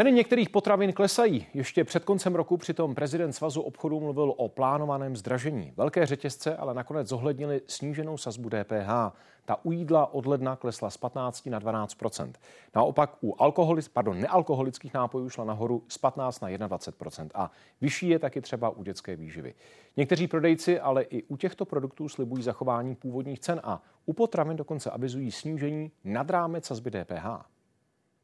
Ceny některých potravin klesají. Ještě před koncem roku přitom prezident Svazu obchodu mluvil o plánovaném zdražení. Velké řetězce ale nakonec zohlednili sníženou sazbu DPH. Ta u jídla od ledna klesla z 15 na 12% Naopak u alkoholi, pardon, nealkoholických nápojů šla nahoru z 15 na 21% A vyšší je taky třeba u dětské výživy. Někteří prodejci ale i u těchto produktů slibují zachování původních cen a u potravin dokonce avizují snížení nad rámec sazby DPH.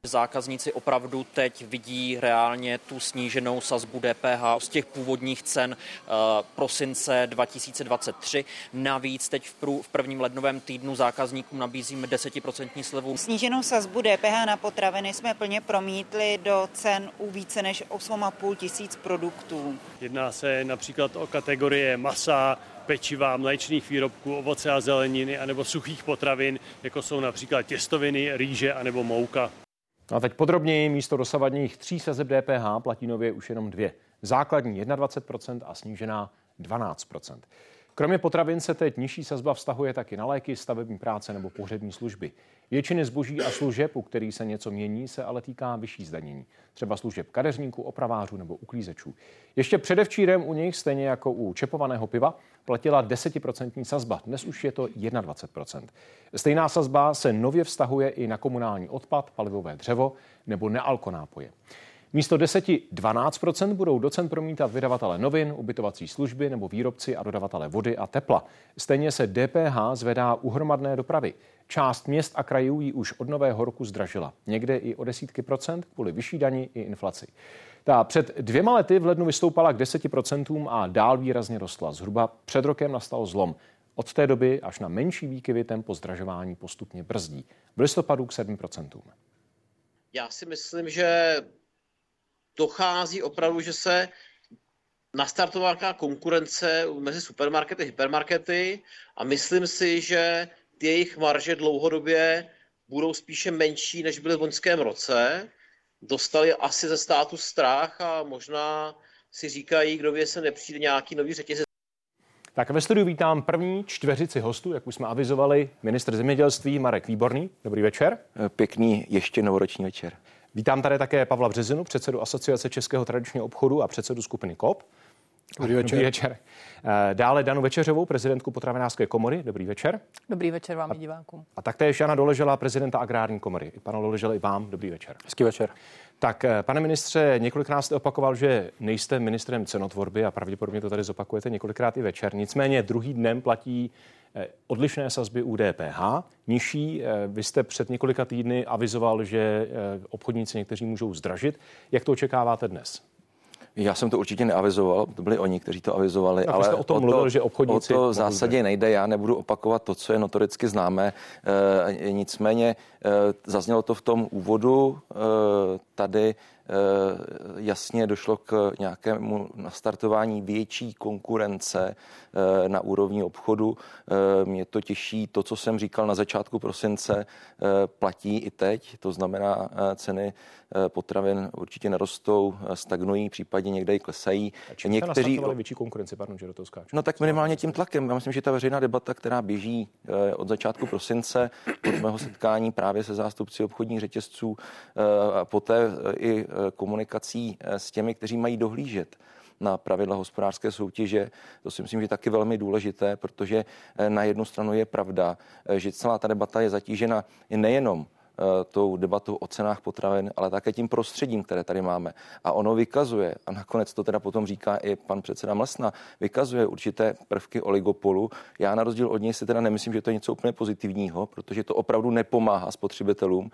Zákazníci opravdu teď vidí reálně tu sníženou sazbu DPH z těch původních cen uh, prosince 2023. Navíc teď v, prů, v prvním lednovém týdnu zákazníkům nabízíme 10% slevu. Sníženou sazbu DPH na potraviny jsme plně promítli do cen u více než 8,5 tisíc produktů. Jedná se například o kategorie masa, pečiva, mléčných výrobků, ovoce a zeleniny, anebo suchých potravin, jako jsou například těstoviny, rýže anebo mouka. A teď podrobněji místo dosavadních tří sazeb DPH platí nově už jenom dvě. Základní 21% a snížená 12%. Kromě potravin se teď nižší sazba vztahuje taky na léky, stavební práce nebo pohřební služby. Většiny zboží a služeb, u kterých se něco mění, se ale týká vyšší zdanění. Třeba služeb kadeřníků, opravářů nebo uklízečů. Ještě předevčírem u nich, stejně jako u čepovaného piva, platila 10% sazba. Dnes už je to 21%. Stejná sazba se nově vztahuje i na komunální odpad, palivové dřevo nebo nealkonápoje. Místo 10-12 budou docent promítat vydavatele novin, ubytovací služby nebo výrobci a dodavatele vody a tepla. Stejně se DPH zvedá u hromadné dopravy. Část měst a krajů ji už od nového roku zdražila. Někde i o desítky procent kvůli vyšší daní i inflaci. Ta před dvěma lety v lednu vystoupala k 10% a dál výrazně rostla. Zhruba před rokem nastal zlom. Od té doby až na menší výkyvy tempo zdražování postupně brzdí. V listopadu k 7%. Já si myslím, že dochází opravdu, že se nastartovala konkurence mezi supermarkety a hypermarkety a myslím si, že ty jejich marže dlouhodobě budou spíše menší, než byly v loňském roce. Dostali asi ze státu strach a možná si říkají, kdo ví, se nepřijde nějaký nový řetězec. Tak ve studiu vítám první čtveřici hostů, jak už jsme avizovali, ministr zemědělství Marek Výborný. Dobrý večer. Pěkný ještě novoroční večer. Vítám tady také Pavla Březinu, předsedu Asociace Českého tradičního obchodu a předsedu skupiny KOP. Dobrý večer. Dobrý večer. Eh, dále Danu Večeřovou, prezidentku potravinářské komory. Dobrý večer. Dobrý večer vám i divákům. A taktéž Jana Doležela, prezidenta agrární komory. Pana Doležela i vám. Dobrý večer. Hezký večer. Tak, eh, pane ministře, několikrát jste opakoval, že nejste ministrem cenotvorby a pravděpodobně to tady zopakujete několikrát i večer. Nicméně druhý dnem platí eh, odlišné sazby u DPH, nižší. Vy jste před několika týdny avizoval, že obchodníci někteří můžou zdražit. Jak to očekáváte dnes? Já jsem to určitě neavizoval, to byli oni, kteří to avizovali, tak ale o tom mluvil, to, že obchodníci... O to v zásadě nejde, já nebudu opakovat to, co je notoricky známé, e, nicméně e, zaznělo to v tom úvodu, e, tady jasně došlo k nějakému nastartování větší konkurence na úrovni obchodu. Mě to těší, to, co jsem říkal na začátku prosince, platí i teď, to znamená ceny Eh, potravin určitě nerostou, eh, stagnují, případně někde i klesají. A Někteří větší konkurenci, pardon, že do toho skáču. No tak minimálně tím tlakem. Já myslím, že ta veřejná debata, která běží eh, od začátku prosince, od mého setkání právě se zástupci obchodních řetězců, a poté i komunikací s těmi, kteří mají dohlížet na pravidla hospodářské soutěže. To si myslím, že je taky velmi důležité, protože na jednu stranu je pravda, že celá ta debata je zatížena nejenom Eh, tou debatou o cenách potravin, ale také tím prostředím, které tady máme. A ono vykazuje, a nakonec to teda potom říká i pan předseda Mlsna, vykazuje určité prvky oligopolu. Já na rozdíl od něj si teda nemyslím, že to je něco úplně pozitivního, protože to opravdu nepomáhá spotřebitelům,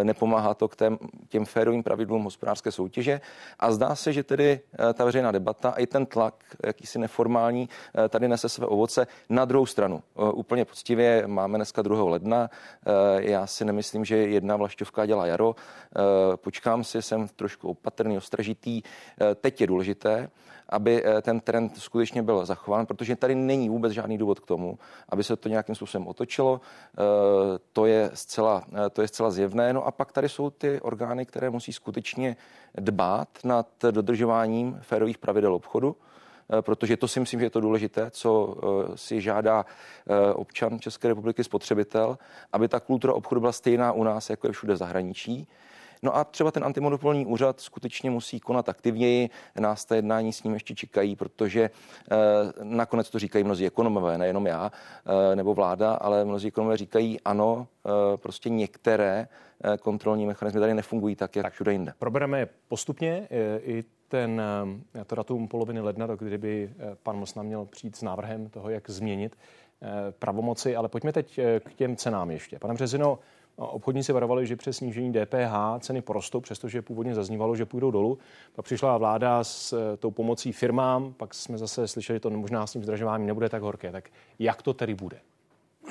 eh, nepomáhá to k těm, těm férovým pravidlům hospodářské soutěže. A zdá se, že tedy eh, ta veřejná debata a i ten tlak, jakýsi neformální, tady nese své ovoce. Na druhou stranu, úplně poctivě, máme dneska 2. ledna, já si nemyslím, že že jedna vlašťovka dělá jaro. Eh, počkám si, jsem trošku opatrný, ostražitý. Eh, teď je důležité, aby eh, ten trend skutečně byl zachován, protože tady není vůbec žádný důvod k tomu, aby se to nějakým způsobem otočilo. To je zcela, to je zcela zjevné. No a pak tady jsou ty orgány, které musí skutečně dbát nad dodržováním férových pravidel obchodu. Eh, protože to si myslím, že je to důležité, co eh, si žádá eh, občan České republiky, spotřebitel, aby ta kultura obchodu byla stejná u nás, jako je všude zahraničí. No a třeba ten antimonopolní úřad skutečně musí konat aktivněji. Nás ta jednání s ním ještě čekají, protože nakonec to říkají mnozí ekonomové, nejenom já nebo vláda, ale mnozí ekonomové říkají ano, prostě některé kontrolní mechanismy tady nefungují tak, jak tak všude jinde. Probereme postupně i ten, eh, to datum poloviny ledna, do kdyby eh, pan Mosna měl přijít s návrhem toho, jak změnit eh, pravomoci, ale pojďme teď k těm cenám ještě. Pane Březino, obchodníci varovali, že přes snížení DPH ceny porostou, přestože původně zaznívalo, že půjdou dolů. Pak přišla vláda s tou pomocí firmám, pak jsme zase slyšeli, že to možná s tím zdražováním nebude tak horké. Tak jak to tedy bude?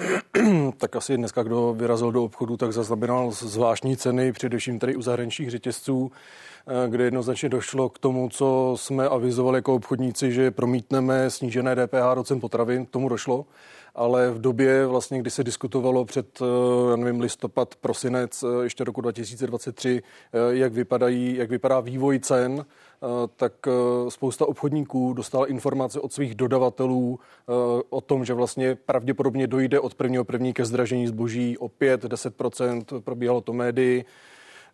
tak asi dneska, kdo vyrazil do obchodu, tak zaznamenal zvláštní ceny, především tady u zahraničních řetězců, eh, kde jednoznačně došlo k tomu, co jsme avizovali jako obchodníci, že promítneme snížené DPH do cen potravin, k tomu došlo ale v době, vlastně, kdy se diskutovalo před, eh, nevím, listopad, prosinec eh, ještě roku 2023, jak, vypadají, jak vypadá vývoj cen, tak spousta obchodníků dostala informace od svých dodavatelů o tom, že vlastně pravděpodobně dojde od prvního první ke zdražení zboží o 5-10%, probíhalo to médii.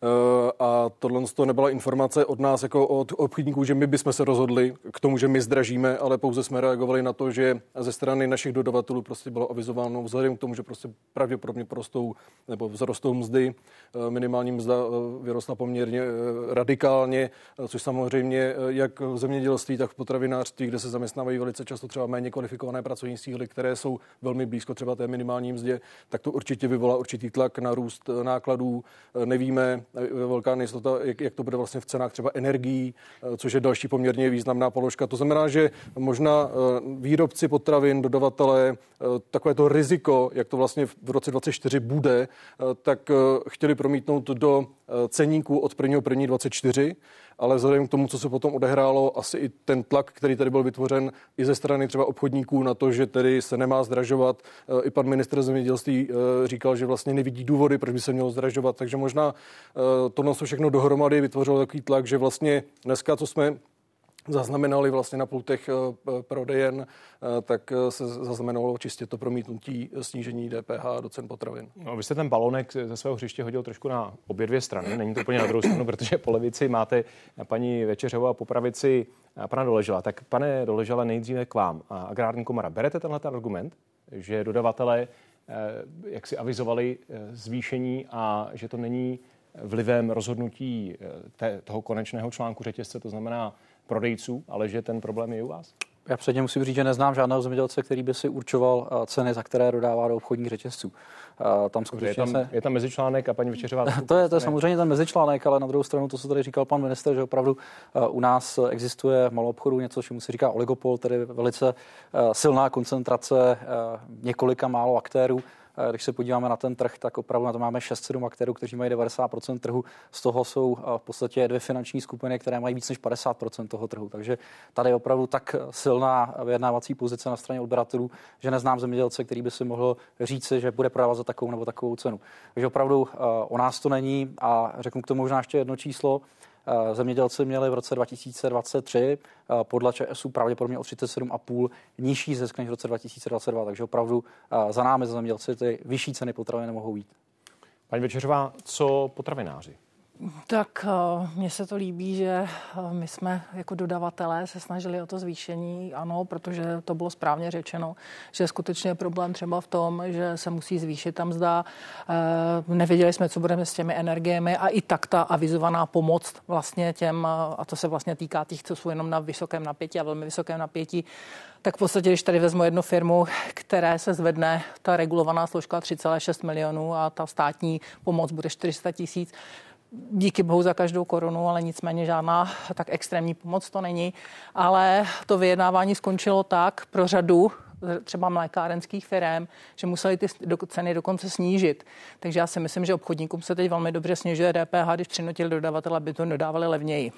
Eh, a tohle to nebyla informace od nás jako od obchodníků, že my bychom se rozhodli k tomu, že my zdražíme, ale pouze jsme reagovali na to, že ze strany našich dodavatelů prostě bylo avizováno vzhledem k tomu, že prostě pravděpodobně prostou nebo vzrostou mzdy, eh, minimální mzda eh, vyrostla poměrně radikálně, což samozřejmě jak v zemědělství, tak v potravinářství, kde se zaměstnávají velice často třeba méně kvalifikované pracovní síly, které jsou velmi blízko třeba té minimální mzdě, tak to určitě vyvolá určitý tlak na růst nákladů. Nevíme, velká nejistota, jak, jak to bude vlastně v cenách třeba energií, eh, což je další poměrně významná položka. To znamená, že možná eh, výrobci potravin, dodavatelé, eh, takové to riziko, jak to vlastně v roce 2024 bude, tak chtěli promítnout do ceníků od 1. 1. 24 ale vzhledem k tomu, co se potom odehrálo, asi i ten tlak, který tady byl vytvořen i ze strany třeba obchodníků na to, že tedy se nemá zdražovat. Eh, I pan ministr zemědělství eh, říkal, že vlastně nevidí důvody, proč by se mělo zdražovat. Takže možná eh, to se všechno dohromady vytvořilo takový tlak, že vlastně dneska, co jsme zaznamenali vlastně na pultech eh, prodejen, eh, tak eh, se zaznamenalo čistě to promítnutí snížení DPH do cen potravin. No, vy jste ten balonek ze svého hřiště hodil trošku na obě dvě strany. Není to úplně na druhou stranu, protože po levici máte paní Večeřovou a po pravici pana Doležela. Tak pane Doležela, nejdříve k vám. Agrární komora, berete tenhle argument, že dodavatelé jak si avizovali zvýšení a že to není vlivem rozhodnutí toho konečného článku řetězce, to znamená prodejců, ale že ten problém je u vás? Já předtím musím říct, že neznám žádného zemědělce, který by si určoval eh, ceny, za které dodává do obchodních řetězců. Eh, tam skutečně je tam, se... je tam mezičlánek a paní Večeřová. to je, to je samozřejmě ten mezičlánek, ale na druhou stranu to, co tady říkal pan minister, že opravdu eh, u nás existuje v malou obchodu něco, čemu se říká oligopol, tedy velice silná koncentrace několika málo aktérů když se podíváme na ten trh, tak opravdu na to máme 6-7 aktérů, kteří mají 90% trhu. Z toho jsou v podstatě dvě finanční skupiny, které mají víc než 50% toho trhu. Takže tady je opravdu tak silná vyjednávací pozice na straně odběratelů, že neznám zemědělce, který by si mohl říci, že bude prodávat za takovou nebo takovou cenu. Takže opravdu o nás to není a řeknu k tomu možná ještě jedno číslo. Eh, zemědělci měli v roce 2023 eh, podle ČSU pravděpodobně o 37,5 nižší zisk než v roce 2022, takže opravdu eh, za námi za zemědělci ty vyšší ceny potravin nemohou být. Paní Večeřová, co potravináři? Tak eh, mně se to líbí, že eh, my jsme jako dodavatelé se snažili o to zvýšení, ano, protože to bylo správně řečeno, že skutečně je problém třeba v tom, že se musí zvýšit tam zda. Eh, nevěděli jsme, co budeme s těmi energiemi a i tak ta avizovaná pomoc vlastně těm, a to se vlastně týká těch, co jsou jenom na vysokém napětí a velmi vysokém napětí, tak v podstatě, když tady vezmu jednu firmu, které se zvedne ta regulovaná složka 3,6 milionů a ta státní pomoc bude 400 tisíc, díky bohu za každou korunu, ale nicméně žádná tak extrémní pomoc to není. Ale to vyjednávání skončilo tak pro řadu třeba mlékárenských firm, že museli ty ceny dokonce snížit. Takže já si myslím, že obchodníkům se teď velmi dobře snižuje DPH, když přinutili dodavatele, aby to dodávali levněji.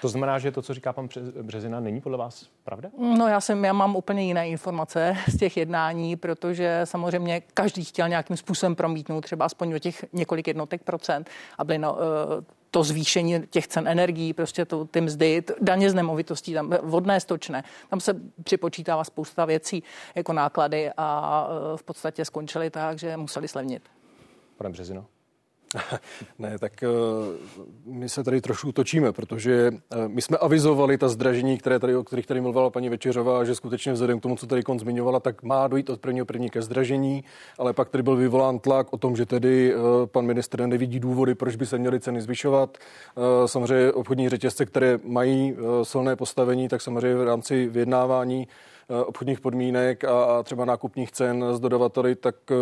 To znamená, že to, co říká pan Březina, není podle vás pravda? No já, jsem, já mám úplně jiné informace z těch jednání, protože samozřejmě každý chtěl nějakým způsobem promítnout třeba aspoň o těch několik jednotek procent, aby no, to zvýšení těch cen energií, prostě to, ty mzdy, daně z nemovitostí, tam vodné stočné, tam se připočítává spousta věcí jako náklady a e, v podstatě skončily tak, že museli slevnit. Pane Březino? Ne, tak eh, my se tady trošku točíme, protože eh, my jsme avizovali ta zdražení, které tady, o kterých tady mluvila paní Večeřová, že skutečně vzhledem k tomu, co tady konc zmiňovala, tak má dojít od prvního první ke zdražení, ale pak tady byl vyvolán tlak o tom, že tedy eh, pan ministr nevidí důvody, proč by se měly ceny zvyšovat. Samozřejmě obchodní řetězce, které mají silné postavení, tak samozřejmě v rámci vyjednávání obchodních podmínek a třeba nákupních cen s dodavateli, tak eh,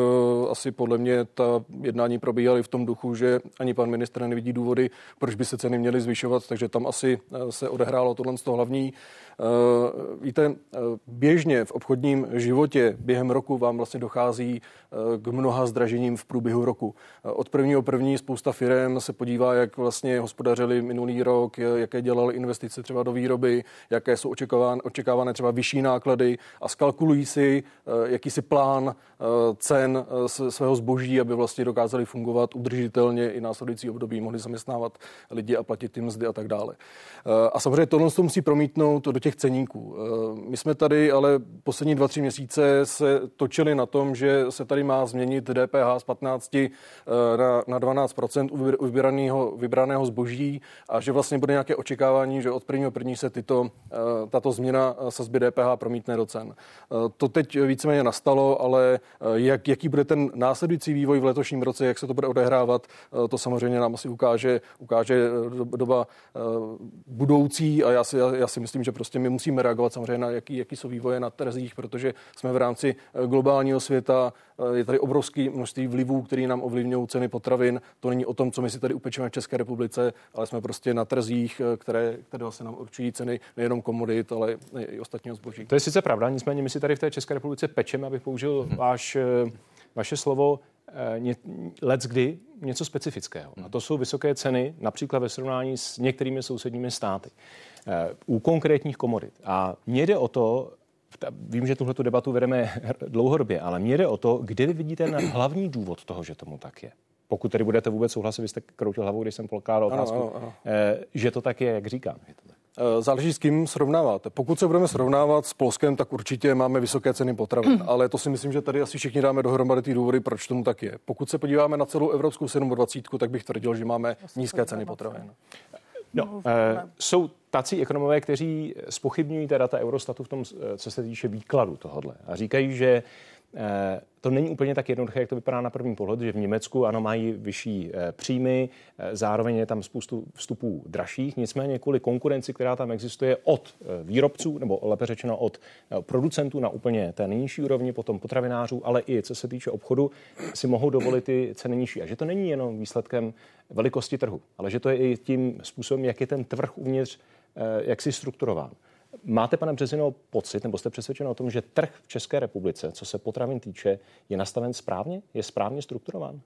asi podle mě ta jednání probíhaly v tom duchu, že ani pan ministr nevidí důvody, proč by se ceny měly zvyšovat, takže tam asi eh, se odehrálo tohle z toho hlavní. Eh, víte, eh, běžně v obchodním životě během roku vám vlastně dochází eh, k mnoha zdražením v průběhu roku. Od prvního první spousta firm se podívá, jak vlastně hospodařili minulý rok, jaké dělali investice třeba do výroby, jaké jsou očekávané, očekávané třeba vyšší náklady a skalkulují si jakýsi plán cen svého zboží, aby vlastně dokázali fungovat udržitelně i následující období, mohli zaměstnávat lidi a platit ty mzdy a tak dále. A samozřejmě tohle musí promítnout do těch těch ceníků. Eh, my jsme tady ale poslední dva, tři měsíce se točili na tom, že se tady má změnit DPH z 15 eh, na, na 12 u vybraného, vybraného zboží a že vlastně bude nějaké očekávání, že od prvního první se tyto, eh, tato změna sazby DPH promítne do cen. To teď víceméně nastalo, ale jak, jaký bude ten následující vývoj v letošním roce, jak se to bude odehrávat, to samozřejmě nám asi ukáže, ukáže doba budoucí a já si, já si myslím, že prostě prostě my musíme reagovat samozřejmě na jaký, jaký jsou vývoje na trzích, protože jsme v rámci eh, globálního světa, eh, je tady obrovský množství vlivů, které nám ovlivňují ceny potravin. To není o tom, co my si tady upečeme v České republice, ale jsme prostě na trzích, eh, které, které vlastně nám určují ceny nejenom komodit, ale i ostatního zboží. To je sice pravda, nicméně my si tady v té České republice pečeme, abych použil hmm. váš, vaše slovo, ně, let's kdy něco specifického. A to jsou vysoké ceny, například ve srovnání s některými sousedními státy. Eh, u konkrétních komodit. A mně jde o to, Vím, že tuhle debatu vedeme dlouhodobě, ale mně jde o to, kde vy vidíte ten hlavní důvod toho, že tomu tak je. Pokud tedy budete vůbec souhlasit, vy jste kroutil hlavou, když jsem pokládal otázku, ano, ano, ano. Eh, že to tak je, jak říkám. Eh, záleží s kým srovnáváte. Pokud se budeme srovnávat s Polskem, tak určitě máme vysoké ceny potravin, ale to si myslím, že tady asi všichni dáme dohromady ty důvody, proč tomu tak je. Pokud se podíváme na celou evropskou 27, tak bych tvrdil, že máme nízké ceny potravin. No, eh, jsou tací ekonomové, kteří spochybňují ta data Eurostatu v tom, eh, co se týče výkladu tohodle. A říkají, že to není úplně tak jednoduché, jak to vypadá na první pohled, že v Německu ano mají vyšší eh, příjmy, eh, zároveň je tam spoustu vstupů dražších, nicméně kvůli konkurenci, která tam existuje od výrobců, nebo lépe řečeno od producentů na úplně té nejnižší úrovni, potom potravinářů, ale i co se týče obchodu, si mohou dovolit ty ceny nižší. A že to není jenom výsledkem velikosti trhu, ale že to je i tím způsobem, jak je ten trh uvnitř jak si strukturován. Máte, pane Březino, pocit, nebo jste přesvědčen o tom, že trh v České republice, co se potravin týče, je nastaven správně? Je správně strukturován?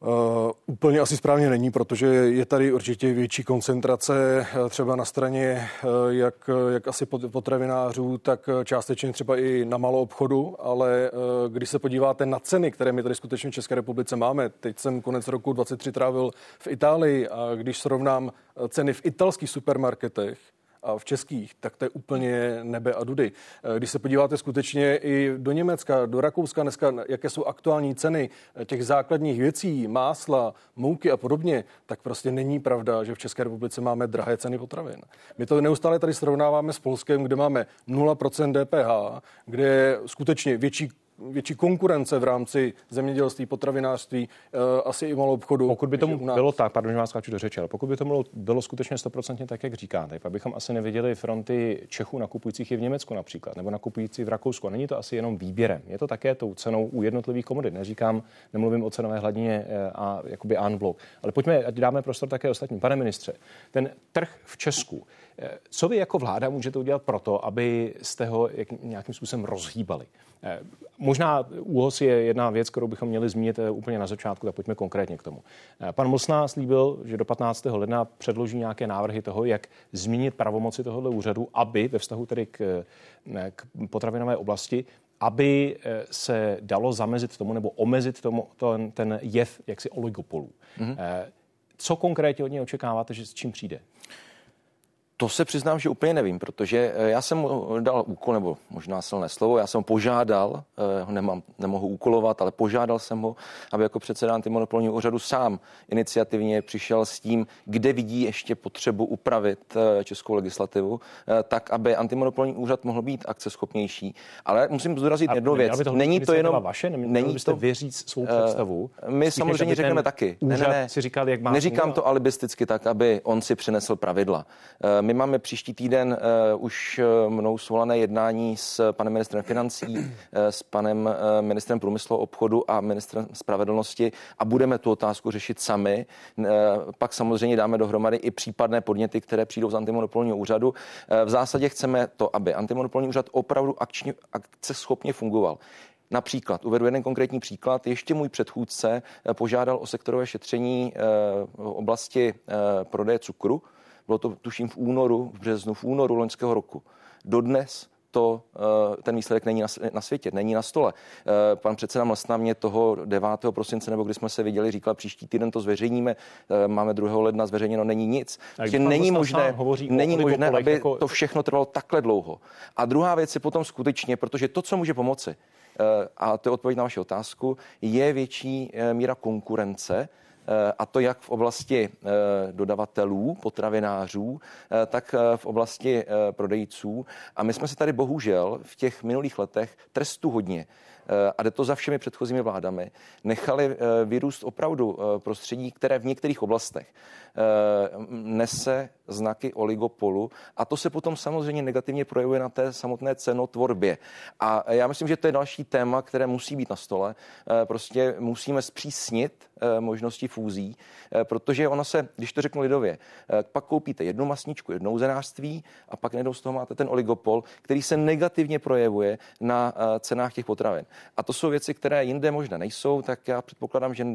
Uh, úplně asi správně není, protože je tady určitě větší koncentrace uh, třeba na straně uh, jak, jak asi potravinářů, tak částečně třeba i na malou obchodu, ale když se podíváte na ceny, které my tady skutečně v České republice máme, teď jsem konec roku 23 trávil v Itálii a když srovnám ceny v italských supermarketech, a v českých, tak to je úplně nebe a dudy. Eh, když se podíváte skutečně i do Německa, do Rakouska dneska, jaké jsou aktuální ceny eh, těch základních věcí, másla, mouky a podobně, tak prostě není pravda, že v České republice máme drahé ceny potravin. My to neustále tady srovnáváme s Polskem, kde máme 0% DPH, kde je skutečně větší větší konkurence v rámci zemědělství, potravinářství, uh, asi i malou obchodu. Pokud by tomu bylo tak, pardon, že vás skáču do řeči, ale pokud by to bylo, bylo skutečně stoprocentně tak, jak říkáte, pak bychom asi neviděli fronty Čechů nakupujících i v Německu například, nebo nakupující v Rakousku. A není to asi jenom výběrem, je to také tou cenou u jednotlivých komodit. Neříkám, nemluvím o cenové hladině eh, a jakoby unblock. Ale pojďme, ať dáme prostor také ostatním. Pane ministře, ten trh v Česku, eh, co vy jako vláda můžete udělat proto, aby jste ho nějakým způsobem rozhýbali? Eh, možná ÚOS je jedna věc, kterou bychom měli zmínit eh, úplně na začátku, tak pojďme konkrétně k tomu. Eh, pan Mosná slíbil, že do 15. ledna předloží nějaké návrhy toho, jak zmínit pravomoci tohoto úřadu, aby ve vztahu tedy k, k potravinové oblasti aby se dalo zamezit tomu nebo omezit tomu, ten, ten jev jaksi oligopolů. Mm-hmm. Co konkrétně od něj očekáváte, že s čím přijde? To se přiznám, že úplně nevím, protože eh, já jsem mu dal úkol, nebo možná silné slovo, já jsem ho požádal, eh, ho nemám, nemohu úkolovat, ale požádal jsem ho, aby jako předseda antimonopolního úřadu sám iniciativně přišel s tím, kde vidí ještě potřebu upravit eh, českou legislativu, tak, aby antimonopolní úřad mohl být akceschopnější. Ale musím zdůraznit jednu věc. Není to jenom vaše, není byste to vyříct svou představu. My Spíš samozřejmě řekneme taky. Ne, ne, ne. Si říkal, jak má Neříkám to alibisticky tak, aby on si přinesl pravidla. My máme příští týden uh, už eh, mnou svolané jednání s panem ministrem financí, uh, s panem ministrem průmyslu obchodu a ministrem spravedlnosti a budeme tu otázku řešit sami. Pak samozřejmě dáme dohromady i případné podněty, které přijdou z antimonopolního úřadu. V zásadě chceme to, aby antimonopolní úřad opravdu akčně, akce schopně fungoval. Například, uvedu jeden konkrétní příklad, ještě můj předchůdce požádal o sektorové šetření v oblasti prodeje cukru bylo to tuším v únoru, v březnu, v únoru loňského roku. Dodnes to, eh, ten výsledek není na, světě, není na stole. Eh, pan předseda Mlsna mě toho 9. prosince, nebo kdy jsme se viděli, říkal, příští týden to zveřejníme, eh, máme 2. ledna zveřejněno, není nic. Že není možné, není možné, aby jako... to všechno trvalo takhle dlouho. A druhá věc je potom skutečně, protože to, co může pomoci, a to je odpověď na vaši otázku, je větší míra konkurence, a to jak v oblasti eh, dodavatelů, potravinářů, eh, tak v oblasti prodejců. A my jsme se tady bohužel v těch minulých letech trestu hodně a jde to za všemi předchozími vládami, nechali vyrůst opravdu prostředí, které v některých oblastech nese znaky oligopolu a to se potom samozřejmě negativně projevuje na té samotné cenotvorbě. A já myslím, že to je další téma, které musí být na stole. Prostě musíme zpřísnit Eh, možnosti fúzí, eh, protože ono se, když to řeknu lidově, eh, pak koupíte jednu masničku, jednou zenářství a pak nedou z toho máte ten oligopol, který se negativně projevuje na cenách těch potravin. A to jsou věci, které jinde možné nejsou, tak já předpokládám, že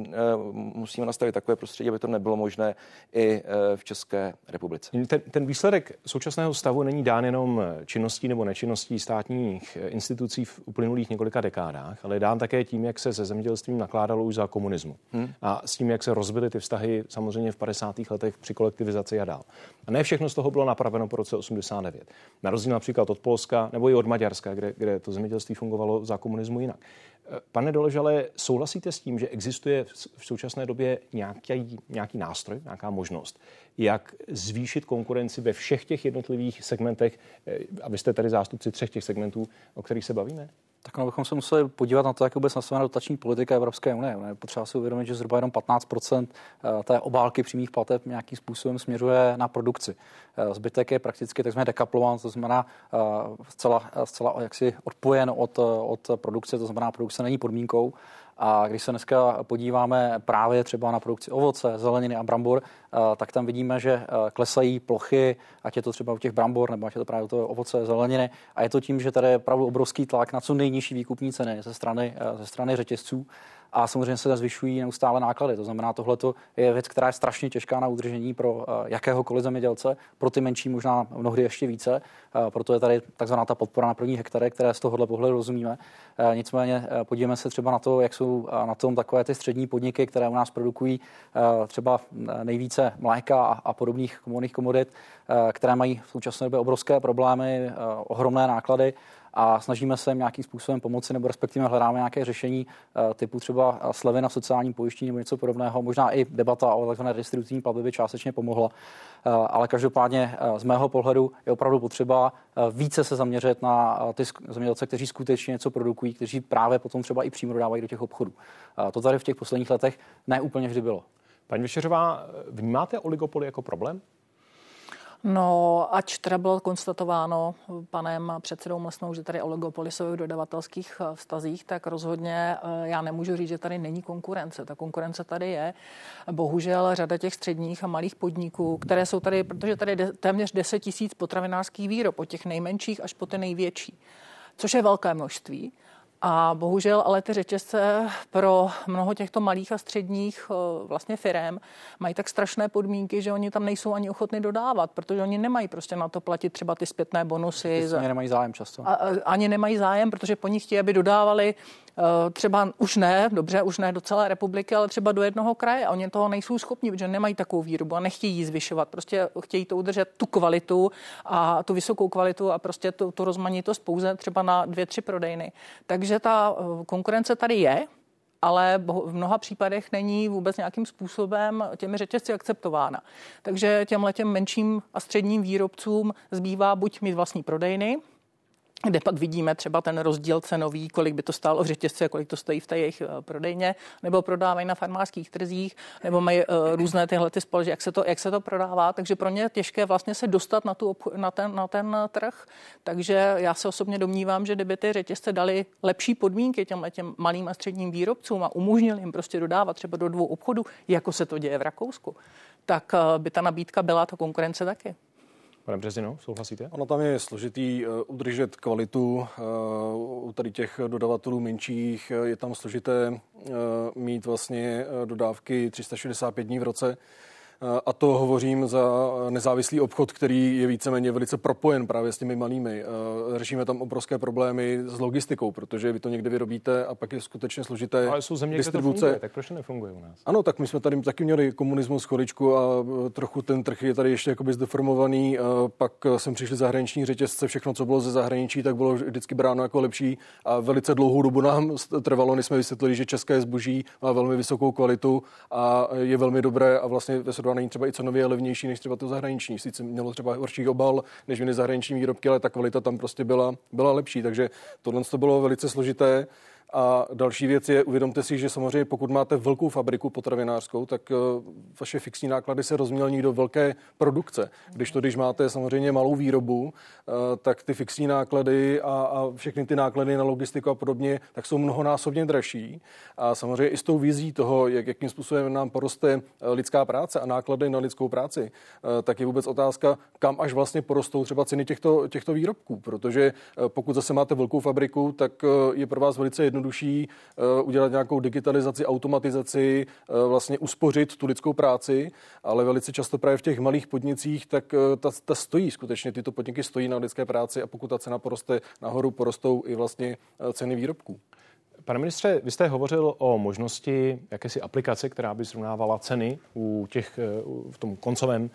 musíme nastavit takové prostředí, aby to nebylo možné i v České republice. Ten, ten výsledek současného stavu není dán jenom činností nebo nečinností státních institucí v uplynulých několika dekádách, ale dán také tím, jak se se zemědělstvím nakládalo už za komunismu. Hmm a s tím, jak se rozbily ty vztahy samozřejmě v 50. letech při kolektivizaci a dál. A ne všechno z toho bylo napraveno po roce 89. Na rozdíl například od Polska nebo i od Maďarska, kde, kde to zemědělství fungovalo za komunismu jinak. Pane Doležale, souhlasíte s tím, že existuje v současné době nějaký, nějaký nástroj, nějaká možnost, jak zvýšit konkurenci ve všech těch jednotlivých segmentech, eh, a vy jste tady zástupci třech těch segmentů, o kterých se bavíme? Tak no, bychom se museli podívat na to, jak vůbec nastavená dotační politika Evropské unie. Je potřeba si uvědomit, že zhruba jenom 15 eh, té obálky přímých plateb nějakým způsobem směřuje na produkci. Eh, zbytek je prakticky takzvaně dekaplován, to znamená zcela, zcela jaksi odpojen od, od produkce, to znamená, produkce není podmínkou a když se dneska podíváme právě třeba na produkci ovoce, zeleniny a brambor, eh, tak tam vidíme, že eh, klesají plochy, ať je to třeba u těch brambor, nebo ať je to právě u toho ovoce, zeleniny. A je to tím, že tady je opravdu obrovský tlak na co nejnižší výkupní ceny ze strany, eh, ze strany řetězců a samozřejmě se zvyšují neustále náklady. To znamená, tohle je věc, která je strašně těžká na udržení pro jakéhokoliv zemědělce, pro ty menší možná mnohdy ještě více. Proto je tady takzvaná ta podpora na první hektare, které z tohohle pohledu rozumíme. Nicméně podívejme se třeba na to, jak jsou na tom takové ty střední podniky, které u nás produkují třeba nejvíce mléka a podobných komodních komodit, které mají v současné době obrovské problémy, ohromné náklady a snažíme se jim nějakým způsobem pomoci nebo respektive hledáme nějaké řešení eh, typu třeba eh, slevy na sociální pojištění nebo něco podobného. Možná i debata o tzv. distributivní platbě by částečně pomohla, eh, ale každopádně z mého pohledu je opravdu potřeba více se zaměřit na ty zemědělce, kteří skutečně něco produkují, kteří právě potom třeba i přímo dodávají do těch obchodů. To tady v těch posledních letech neúplně vždy bylo. Paní Vyšeřová, vnímáte oligopoly jako problém? No, ač teda bylo konstatováno panem předsedou Mlsnou, že tady oligopoly jsou v dodavatelských eh, vztazích, tak rozhodně eh, já nemůžu říct, že tady není konkurence. Ta konkurence tady je. Bohužel řada těch středních a malých podniků, které jsou tady, protože tady je téměř 10 tisíc potravinářských výrob, od těch nejmenších až po ty největší, což je velké množství. A bohužel ale ty řetězce pro mnoho těchto malých a středních eh, vlastně firm mají tak strašné podmínky, že oni tam nejsou ani ochotni dodávat, protože oni nemají prostě na to platit třeba ty zpětné bonusy. Ani nemají zájem často. A, ani nemají zájem, protože po nich chtějí, aby dodávali třeba už ne, dobře, už ne do celé republiky, ale třeba do jednoho kraje. A oni toho nejsou schopni, protože nemají takovou výrobu a nechtějí ji zvyšovat. Prostě chtějí to udržet tu kvalitu a tu vysokou kvalitu a prostě tu, tu rozmanitost pouze třeba na dvě, tři prodejny. Takže ta konkurence tady je, ale v mnoha případech není vůbec nějakým způsobem těmi řetězci akceptována. Takže těmhle těm menším a středním výrobcům zbývá buď mít vlastní prodejny, kde pak vidíme třeba ten rozdíl cenový, kolik by to stálo v řetězci a kolik to stojí v té jejich eh, prodejně, nebo prodávají na farmářských trzích, nebo mají uh, různé tyhle ty společnosti, jak se, to, jak se to prodává, takže pro ně je těžké vlastně se dostat na, tu, na, ten, na ten trh. Takže já se osobně domnívám, že kdyby ty řetězce dali lepší podmínky těm, těm malým a středním výrobcům a umožnili jim prostě dodávat třeba do dvou obchodů, jako se to děje v Rakousku, tak by ta nabídka byla, ta konkurence taky. Pane Březino, souhlasíte? Ono tam je složitý uh, udržet kvalitu uh, u tady těch dodavatelů menších. Je tam složité uh, mít vlastně dodávky 365 dní v roce. A to hovořím za nezávislý obchod, který je víceméně velice propojen právě s těmi malými. Řešíme tam obrovské problémy s logistikou, protože vy to někde vyrobíte a pak je skutečně složité. Ale jsou země, distribuce. Kde to funguje, tak proč to nefunguje u nás? Ano, tak my jsme tady taky měli komunismus choričku a e, trochu ten trh je tady ještě jakoby zdeformovaný. Pak jsem přišli zahraniční řetězce, všechno, co bylo ze zahraničí, tak bylo vždycky bráno jako lepší a velice dlouhou dobu nám trvalo, než jsme vysvětlili, že české zboží má velmi vysokou kvalitu a je velmi dobré a vlastně ve srovnání třeba i cenově levnější než třeba to zahraniční. Sice mělo třeba horší obal než jiné zahraniční výrobky, ale ta kvalita tam prostě byla, byla lepší. Takže tohle to bylo velice složité. A další věc je, uvědomte si, že samozřejmě pokud máte velkou fabriku potravinářskou, tak eh, vaše fixní náklady se rozmělní do velké produkce. Když to, když máte samozřejmě malou výrobu, eh, tak ty fixní náklady a, a všechny ty náklady na logistiku a podobně, tak jsou mnohonásobně dražší. A samozřejmě i s tou vizí toho, jak, jakým způsobem nám poroste eh, lidská práce a náklady na lidskou práci, tak je vůbec otázka, kam až vlastně porostou třeba ceny těchto, těchto výrobků. Protože pokud zase máte velkou fabriku, tak je pro vás velice jedno jednodušší eh, udělat nějakou digitalizaci, automatizaci, eh, vlastně uspořit tu lidskou práci, ale velice často právě v těch malých podnicích, tak eh, ta, ta stojí skutečně, tyto podniky stojí na lidské práci a pokud ta cena poroste nahoru, porostou i vlastně ceny výrobků. Pane ministře, vy jste hovořil o možnosti jakési aplikace, která by srovnávala ceny u těch, v tom koncovém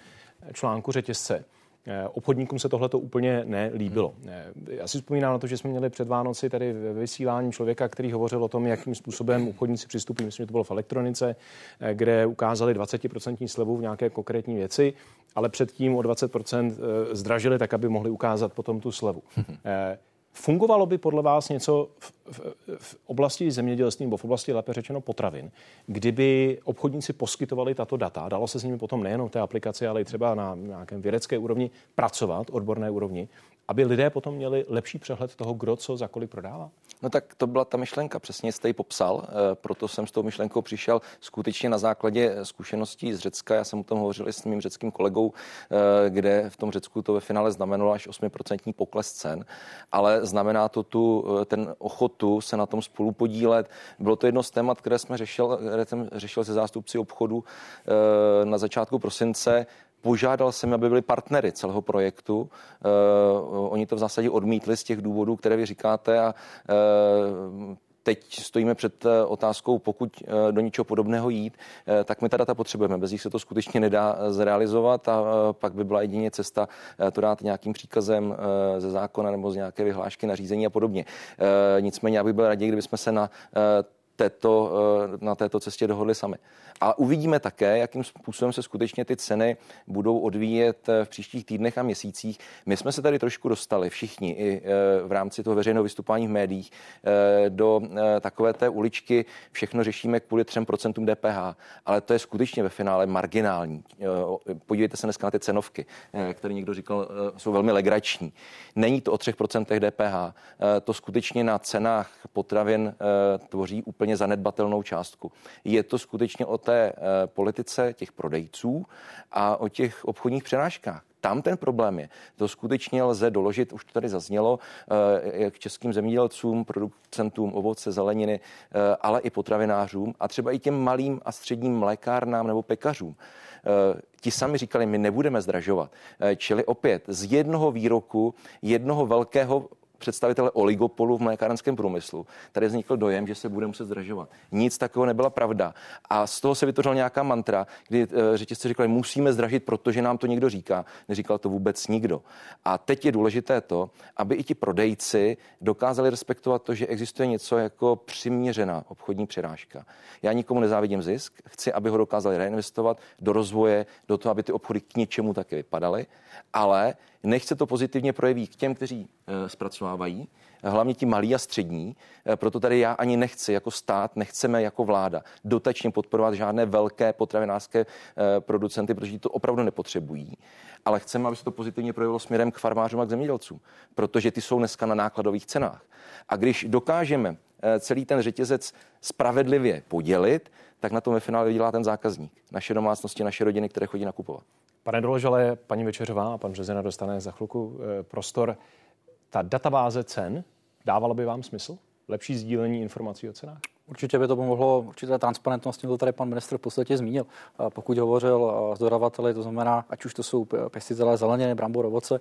článku řetězce. Eh, obchodníkům se tohle to úplně nelíbilo. Eh, já si vzpomínám na to, že jsme měli před Vánoci tady ve vysílání člověka, který hovořil o tom, jakým způsobem obchodníci přistupují, myslím, že to bylo v elektronice, eh, kde ukázali 20% slevu v nějaké konkrétní věci, ale předtím o 20% zdražili tak, aby mohli ukázat potom tu slevu. Fungovalo by podle vás něco v, v, v oblasti zemědělství nebo v oblasti, lépe řečeno, potravin, kdyby obchodníci poskytovali tato data, dalo se s nimi potom nejenom té aplikaci, ale i třeba na nějakém vědecké úrovni pracovat, odborné úrovni, aby lidé potom měli lepší přehled toho, kdo co za kolik prodává? No tak to byla ta myšlenka, přesně jste ji popsal, eh, proto jsem s tou myšlenkou přišel skutečně na základě zkušeností z Řecka. Já jsem o tom hovořil i s mým řeckým kolegou, eh, kde v tom Řecku to ve finále znamenalo až 8% pokles cen, ale znamená to tu eh, ten ochotu se na tom spolu podílet. Bylo to jedno z témat, které jsme řešil, které jsem řešil se zástupci obchodu na začátku prosince. Požádal jsem, aby byli partnery celého projektu. Uh, oni to v zásadě odmítli z těch důvodů, které vy říkáte a uh, teď stojíme před eh, otázkou, pokud do ničeho podobného jít, tak my ta data potřebujeme. Bez nich se to skutečně nedá zrealizovat a pak by byla jedině cesta to dát nějakým příkazem ze zákona nebo z nějaké vyhlášky nařízení a podobně. Nicméně já bych byl raději, kdybychom se na této, na této cestě dohodli sami. A uvidíme také, jakým způsobem se skutečně ty ceny budou odvíjet eh, v příštích týdnech a měsících. My jsme se tady trošku dostali všichni i eh, v rámci toho veřejného vystupování v médiích eh, do takové té uličky. Všechno řešíme kvůli 3% DPH, ale to je skutečně ve finále marginální. Podívejte se dneska na ty cenovky, které někdo říkal, jsou velmi legrační. Není to o 3% DPH. To skutečně na cenách potravin tvoří úplně zanedbatelnou částku. Je to skutečně o té eh, politice těch prodejců a o těch obchodních přenáškách. Tam ten problém je. To skutečně lze doložit, už to tady zaznělo, eh, jak českým zemědělcům, producentům ovoce, zeleniny, eh, ale i potravinářům a třeba i těm malým a středním mlékárnám nebo pekařům. Ti sami říkali, my nebudeme zdražovat. Čili opět z jednoho výroku, jednoho velkého představitele oligopolu v mlékárenském průmyslu, tady vznikl dojem, že se bude muset zdražovat. Nic takového nebyla pravda. A z toho se vytvořila nějaká mantra, kdy eh, řetězci říkali, musíme zdražit, protože nám to někdo říká. Neříkal to vůbec nikdo. A teď je důležité to, aby i ti prodejci dokázali respektovat to, že existuje něco jako přiměřená obchodní přirážka. Já nikomu nezávidím zisk, chci, aby ho dokázali reinvestovat do rozvoje, do toho, aby ty obchody k něčemu také vypadaly, ale nechce to pozitivně projevit k těm, kteří e, zpracovávají, hlavně ti malí a střední. E, proto tady já ani nechci jako stát, nechceme jako vláda dotačně podporovat žádné velké potravinářské e, producenty, protože to opravdu nepotřebují. Ale chceme, aby se to pozitivně projevilo směrem k farmářům a k zemědělcům, protože ty jsou dneska na nákladových cenách. A když dokážeme celý ten řetězec spravedlivě podělit, tak na tom ve finále vydělá ten zákazník. Naše domácnosti, naše rodiny, které chodí nakupovat. Pane Doložale, paní Večeřová a pan Březina dostane za chvilku eh, prostor. Ta databáze cen dávala by vám smysl? Lepší sdílení informací o cenách? Určitě by to pomohlo určité transparentnosti, to tady pan ministr v podstatě zmínil. Pokud hovořil s dodavateli, to znamená, ať už to jsou pěstitelé zeleniny, brambor, ovoce,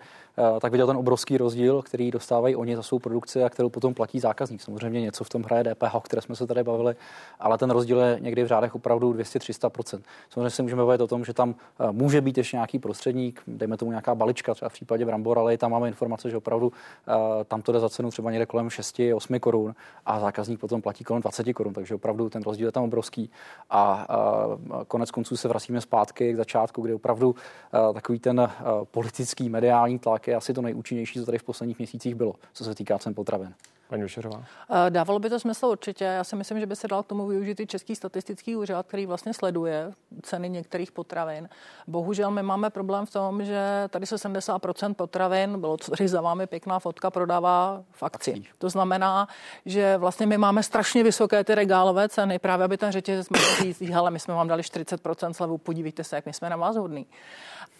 tak viděl ten obrovský rozdíl, který dostávají oni za svou produkci a kterou potom platí zákazník. Samozřejmě něco v tom hraje DPH, o které jsme se tady bavili, ale ten rozdíl je někdy v řádech opravdu 200-300 Samozřejmě si můžeme bavit o tom, že tam může být ještě nějaký prostředník, dejme tomu nějaká balička, třeba v případě brambor, ale tam máme informace, že opravdu tam to jde za cenu třeba někde kolem 6-8 korun a zákazník potom platí kolem 20 korun, takže opravdu ten rozdíl je tam obrovský. A, konec konců se vracíme zpátky k začátku, kdy opravdu takový ten politický mediální tlak je asi to nejúčinnější, co tady v posledních měsících bylo, co se týká cen potravin. Paní Vyšerová. Eh, dávalo by to smysl určitě. Já si myslím, že by se dal k tomu využít i Český statistický úřad, který vlastně sleduje ceny některých potravin. Bohužel my máme problém v tom, že tady se 70% potravin, bylo tady za vámi pěkná fotka, prodává v akci. To znamená, že vlastně my máme strašně vysoké ty regálové ceny, právě aby ten řetězec mohl říct, hele, my jsme vám dali 40% slevu, podívejte se, jak my jsme na vás hodní.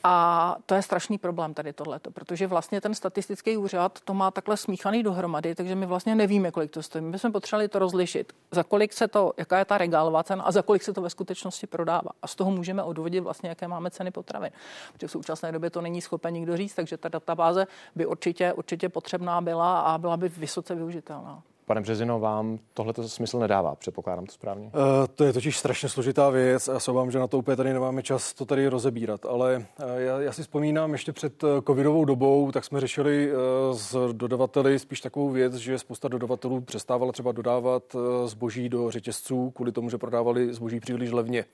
A to je strašný problém tady tohleto, protože vlastně ten statistický úřad to má takhle smíchaný dohromady, takže my vlastně nevíme, kolik to stojí. My jsme potřebovali to rozlišit, za kolik se to, jaká je ta regálová cena a za kolik se to ve skutečnosti prodává. A z toho můžeme odvodit vlastně, jaké máme ceny potravin. Protože v současné době to není schopen nikdo říct, takže ta databáze by určitě, určitě potřebná byla a byla by vysoce využitelná. Pane Březino, vám tohle to smysl nedává, předpokládám to správně? Uh, to je totiž strašně složitá věc a se vám, že na to úplně tady nemáme čas to tady rozebírat, ale uh, já, já si vzpomínám ještě před uh, covidovou dobou, tak jsme řešili uh, s dodavateli spíš takovou věc, že spousta dodavatelů přestávala třeba dodávat uh, zboží do řetězců kvůli tomu, že prodávali zboží příliš levně.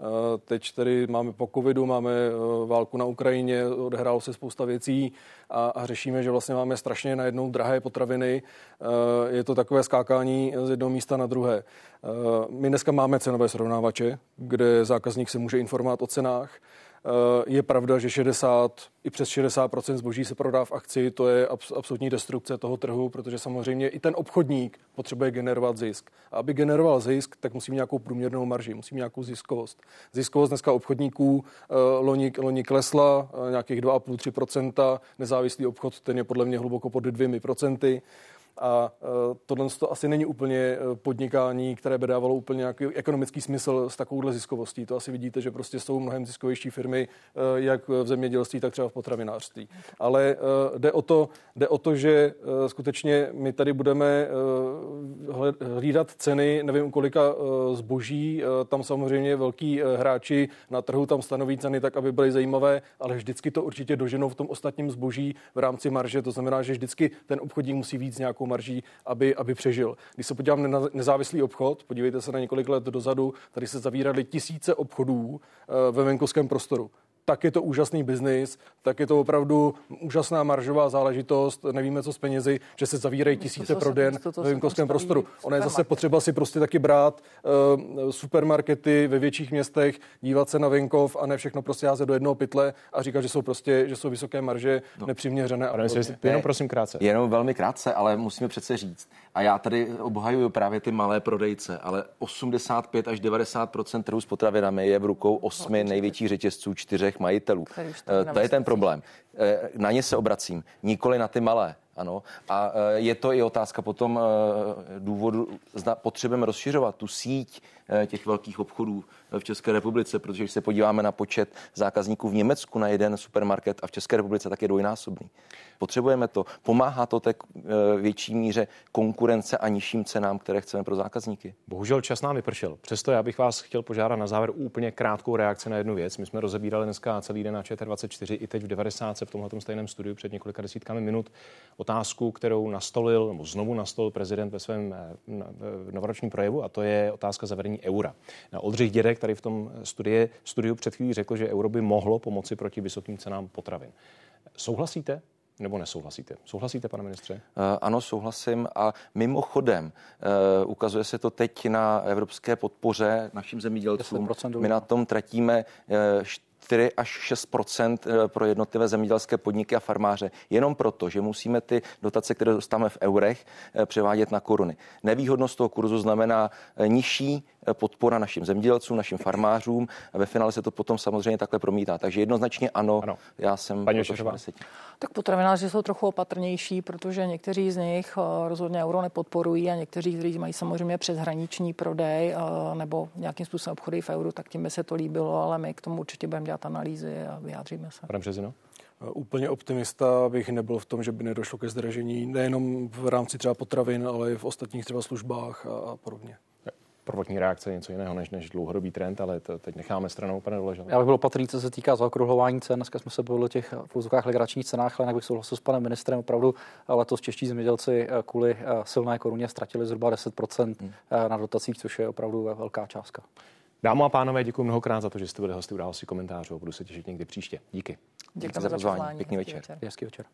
Eh, teď tedy máme po covidu, máme eh, válku na Ukrajině, odehrálo se spousta věcí a, a řešíme, že vlastně máme strašně najednou drahé potraviny. Eh, je to takové skákání z jednoho místa na druhé. My dneska máme cenové srovnávače, kde zákazník se může informovat o cenách. Eh, je pravda, že 60 i přes 60% zboží se prodá v akci, to je absolutní destrukce toho trhu, protože samozřejmě i ten obchodník potřebuje generovat zisk. A aby generoval zisk, tak musí mít nějakou průměrnou marži, musí mít nějakou ziskovost. Ziskovost dneska obchodníků eh, loni, loni klesla eh, nějakých 2,5-3% nezávislý obchod, ten je podle mě hluboko pod 2%. A e, tohle to asi není úplně e, podnikání, které by dávalo úplně nějaký ekonomický smysl s takovouhle ziskovostí. To asi vidíte, že prostě jsou mnohem ziskovější firmy, e, jak v zemědělství, tak třeba v potravinářství. Ale jde o to, jde o to že skutečně my tady budeme hlídat ceny, nevím, kolika zboží. Tam samozřejmě velký hráči na trhu tam stanoví ceny tak, aby byly zajímavé, ale vždycky to určitě doženou v tom ostatním zboží v rámci marže. To znamená, že vždycky ten obchodník musí víc nějakou nějakou marží, aby, aby přežil. Když se podívám na nezávislý obchod, podívejte se na několik let dozadu, tady se zavíraly tisíce obchodů eh, ve venkovském prostoru tak je to úžasný biznis, tak je to opravdu úžasná maržová záležitost, nevíme co s penězi, že se zavírají tisíce proden ve venkovském prostoru. Ono je zase potřeba si prostě taky brát uh, supermarkety ve větších městech, dívat se na venkov a ne všechno prostě házet do jednoho pytle a říkat, že jsou prostě, že jsou vysoké marže, no. nepřiměřené. A jenom prosím krátce. Jenom velmi krátce, ale musíme přece říct, a já tady obhajuju právě ty malé prodejce, ale 85 až 90% trhu s potravinami je v rukou osmi největších řetězců, čtyřech majitelů. Eh, to je ten problém. Eh, na ně se obracím, nikoli na ty malé. Ano, a je to i otázka potom důvodu, zda potřebujeme rozšiřovat tu síť těch velkých obchodů v České republice, protože když se podíváme na počet zákazníků v Německu na jeden supermarket a v České republice, tak je dvojnásobný. Potřebujeme to. Pomáhá to té větší míře konkurence a nižším cenám, které chceme pro zákazníky. Bohužel čas nám vypršel. Přesto já bych vás chtěl požádat na závěr úplně krátkou reakci na jednu věc. My jsme rozebírali dneska celý den na ČT24 i teď v 90 v tomhle stejném studiu před několika desítkami minut otázku, kterou nastolil nebo znovu nastolil prezident ve svém eh, novoročním projevu a to je otázka zavedení eura. Oldřich Dědek tady v tom studie, studiu před chvílí řekl, že euro by mohlo pomoci proti vysokým cenám potravin. Souhlasíte? nebo nesouhlasíte? Souhlasíte, pane ministře? Uh, ano, souhlasím a mimochodem uh, ukazuje se to teď na evropské podpoře našim zemědělcům. My na tom tratíme uh, 4 až 6 eh, pro jednotlivé zemědělské podniky a farmáře. Jenom proto, že musíme ty dotace, které dostáváme v eurech, eh, převádět na koruny. Nevýhodnost toho kurzu znamená eh, nižší podpora našim zemědělcům, našim farmářům. Ve finále se to potom samozřejmě takhle promítá. Takže jednoznačně ano, ano. já jsem Paní Tak potravináři jsou trochu opatrnější, protože někteří z nich rozhodně euro nepodporují a někteří, kteří mají samozřejmě přeshraniční prodej nebo nějakým způsobem obchody v euru, tak tím by se to líbilo, ale my k tomu určitě budeme dělat analýzy a vyjádříme se. Pane Březino? Úplně optimista bych nebyl v tom, že by nedošlo ke zdražení nejenom v rámci třeba potravin, ale i v ostatních třeba službách a, a podobně prvotní reakce je něco jiného než, než dlouhodobý trend, ale to teď necháme stranou, pane Doležel. Já bych byl opatrný, co se týká zaokrouhlování cen. Dneska jsme se bavili o těch v legračních cenách, ale jinak bych souhlasil s panem ministrem. Opravdu letos čeští zemědělci eh, kvůli eh, silné koruně ztratili zhruba 10% hmm. Eh, na dotacích, což je opravdu velká částka. Dámy a pánové, děkuji mnohokrát za to, že jste byli hosty události komentářů. Budu se těšit někdy příště. Díky. Děkuji za pozvání. Pěkný večer. večer. Hezký večer.